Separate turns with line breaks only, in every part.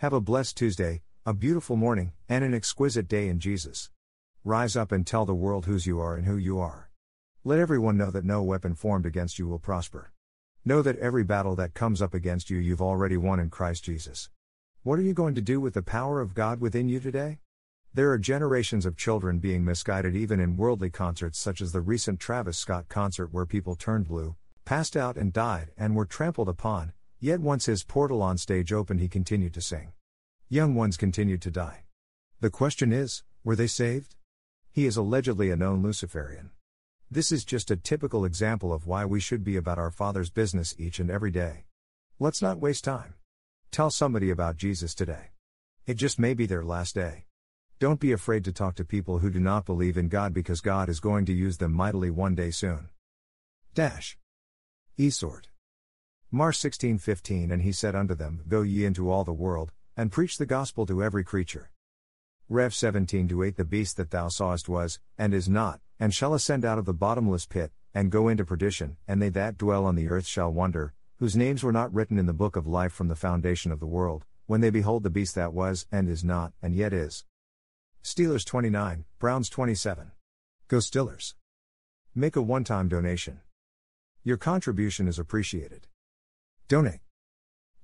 Have a blessed Tuesday, a beautiful morning, and an exquisite day in Jesus. Rise up and tell the world whose you are and who you are. Let everyone know that no weapon formed against you will prosper. Know that every battle that comes up against you you've already won in Christ Jesus. What are you going to do with the power of God within you today? There are generations of children being misguided even in worldly concerts such as the recent Travis Scott concert where people turned blue, passed out and died and were trampled upon, yet once his portal on stage opened he continued to sing. Young ones continued to die. The question is, were they saved? He is allegedly a known Luciferian. This is just a typical example of why we should be about our Father's business each and every day. Let's not waste time. Tell somebody about Jesus today. It just may be their last day. Don't be afraid to talk to people who do not believe in God because God is going to use them mightily one day soon. Dash. Esort. Mark 16:15 And he said unto them, Go ye into all the world, and preach the gospel to every creature. Rev 17 8 The beast that thou sawest was, and is not, and shall ascend out of the bottomless pit, and go into perdition, and they that dwell on the earth shall wonder, whose names were not written in the book of life from the foundation of the world, when they behold the beast that was, and is not, and yet is. Steelers 29, Browns 27. Go Stillers. Make a one time donation. Your contribution is appreciated. Donate.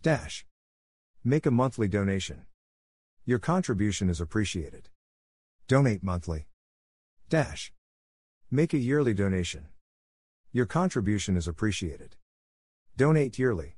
Dash. Make a monthly donation. Your contribution is appreciated. Donate monthly. Dash. Make a yearly donation. Your contribution is appreciated. Donate yearly.